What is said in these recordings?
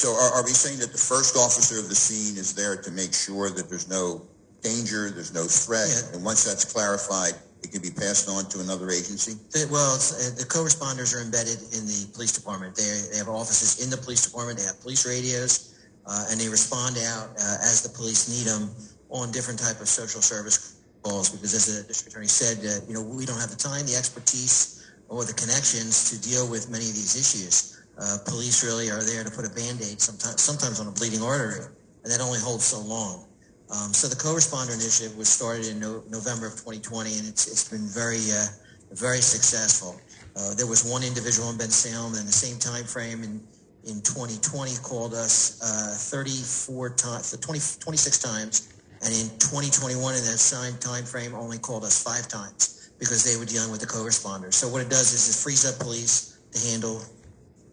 So are, are we saying that the first officer of the scene is there to make sure that there's no danger, there's no threat, Yeah. and once that's clarified, it can be passed on to another agency? Well, it's, uh, the co-responders are embedded in the police department. They, they have offices in the police department. They have police radios, uh, and they respond out uh, as the police need them on different type of social service calls. Because as the district attorney said, uh, you know, we don't have the time, the expertise, or the connections to deal with many of these issues. Uh, police really are there to put a band-aid sometimes, sometimes on a bleeding artery, and that only holds so long. Um, so the co-responder initiative was started in no, November of 2020, and it's, it's been very, uh, very successful. Uh, there was one individual in Bensalem in the same time frame in, in 2020 called us uh, 34 times, 20, 26 times, and in 2021 in that same time frame only called us five times because they were dealing with the co-responders. So what it does is it frees up police to handle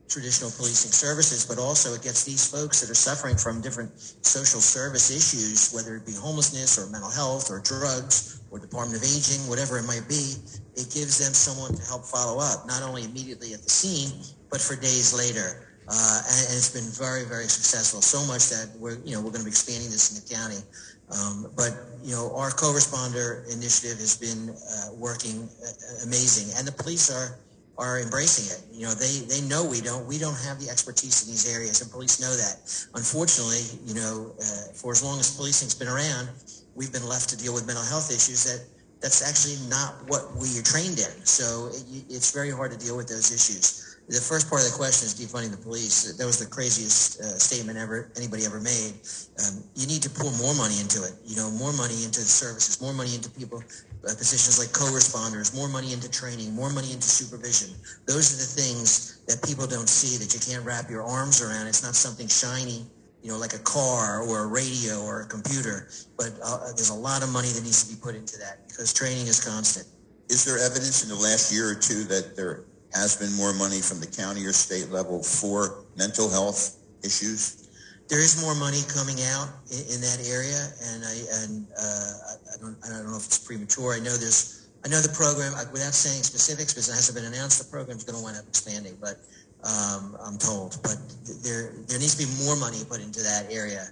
traditional policing services, but also it gets these folks that are suffering from different social service issues, whether it be homelessness or mental health or drugs or Department of Aging, whatever it might be, it gives them someone to help follow up, not only immediately at the scene, but for days later. Uh, and, it's been very, very successful. So much that we're, you know, we're going to be expanding this in the county. Um, but you know, our co-responder initiative has been uh, working uh, amazing, and the police are are embracing it. You know, they they know we don't we don't have the expertise in these areas, and police know that. Unfortunately, you know, uh, for as long as policing's been around, we've been left to deal with mental health issues that that's actually not what we are trained in. So it, it's very hard to deal with those issues. The first part of the question is defunding the police. That was the craziest uh, statement ever anybody ever made. Um, you need to pour more money into it. You know, more money into the services, more money into people positions like co-responders, more money into training, more money into supervision. Those are the things that people don't see that you can't wrap your arms around. It's not something shiny, you know, like a car or a radio or a computer. But uh, there's a lot of money that needs to be put into that because training is constant. Is there evidence in the last year or two that there has been more money from the county or state level for mental health issues? There is more money coming out in, in that area, and I and uh, I don't I don't know if it's premature. I know there's I know the program uh, without saying specifics because it hasn't been announced. The program's going to wind up expanding, but um, I'm told. But there there needs to be more money put into that area.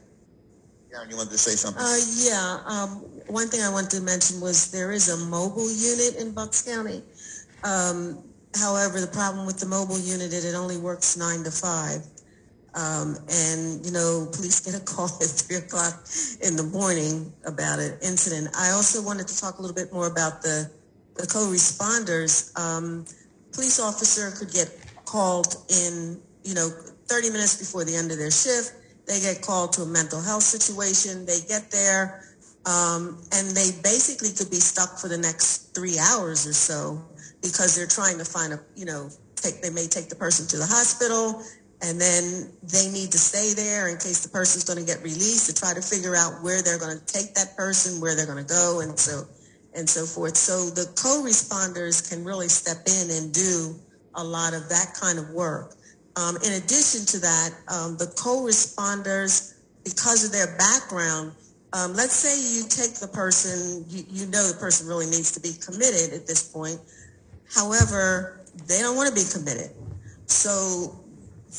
Karen, you wanted to say something? Uh, yeah, um, one thing I wanted to mention was there is a mobile unit in Bucks County. Um, however, the problem with the mobile unit is it only works nine to five. Um, and, you know, police get a call at three o'clock in the morning about an incident. I also wanted to talk a little bit more about the, the co-responders. Um, police officer could get called in, you know, 30 minutes before the end of their shift. They get called to a mental health situation. They get there, um, and they basically could be stuck for the next three hours or so because they're trying to find a, you know, take, they may take the person to the hospital and then they need to stay there in case the person's going to get released to try to figure out where they're going to take that person, where they're going to go, and so and so forth. So the co-responders can really step in and do a lot of that kind of work. Um, in addition to that, um, the co-responders, because of their background, um, let's say you take the person, you, you know the person really needs to be committed at this point. However, they don't want to be committed. So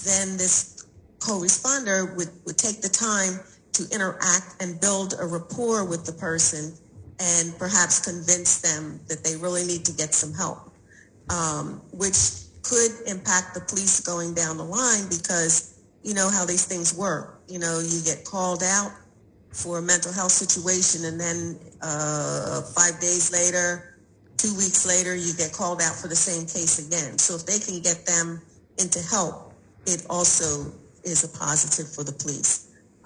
then this co-responder would, would take the time to interact and build a rapport with the person and perhaps convince them that they really need to get some help, um, which could impact the police going down the line because you know how these things work. You know, you get called out for a mental health situation and then uh, five days later, two weeks later, you get called out for the same case again. So if they can get them into help, it also is a positive for the police.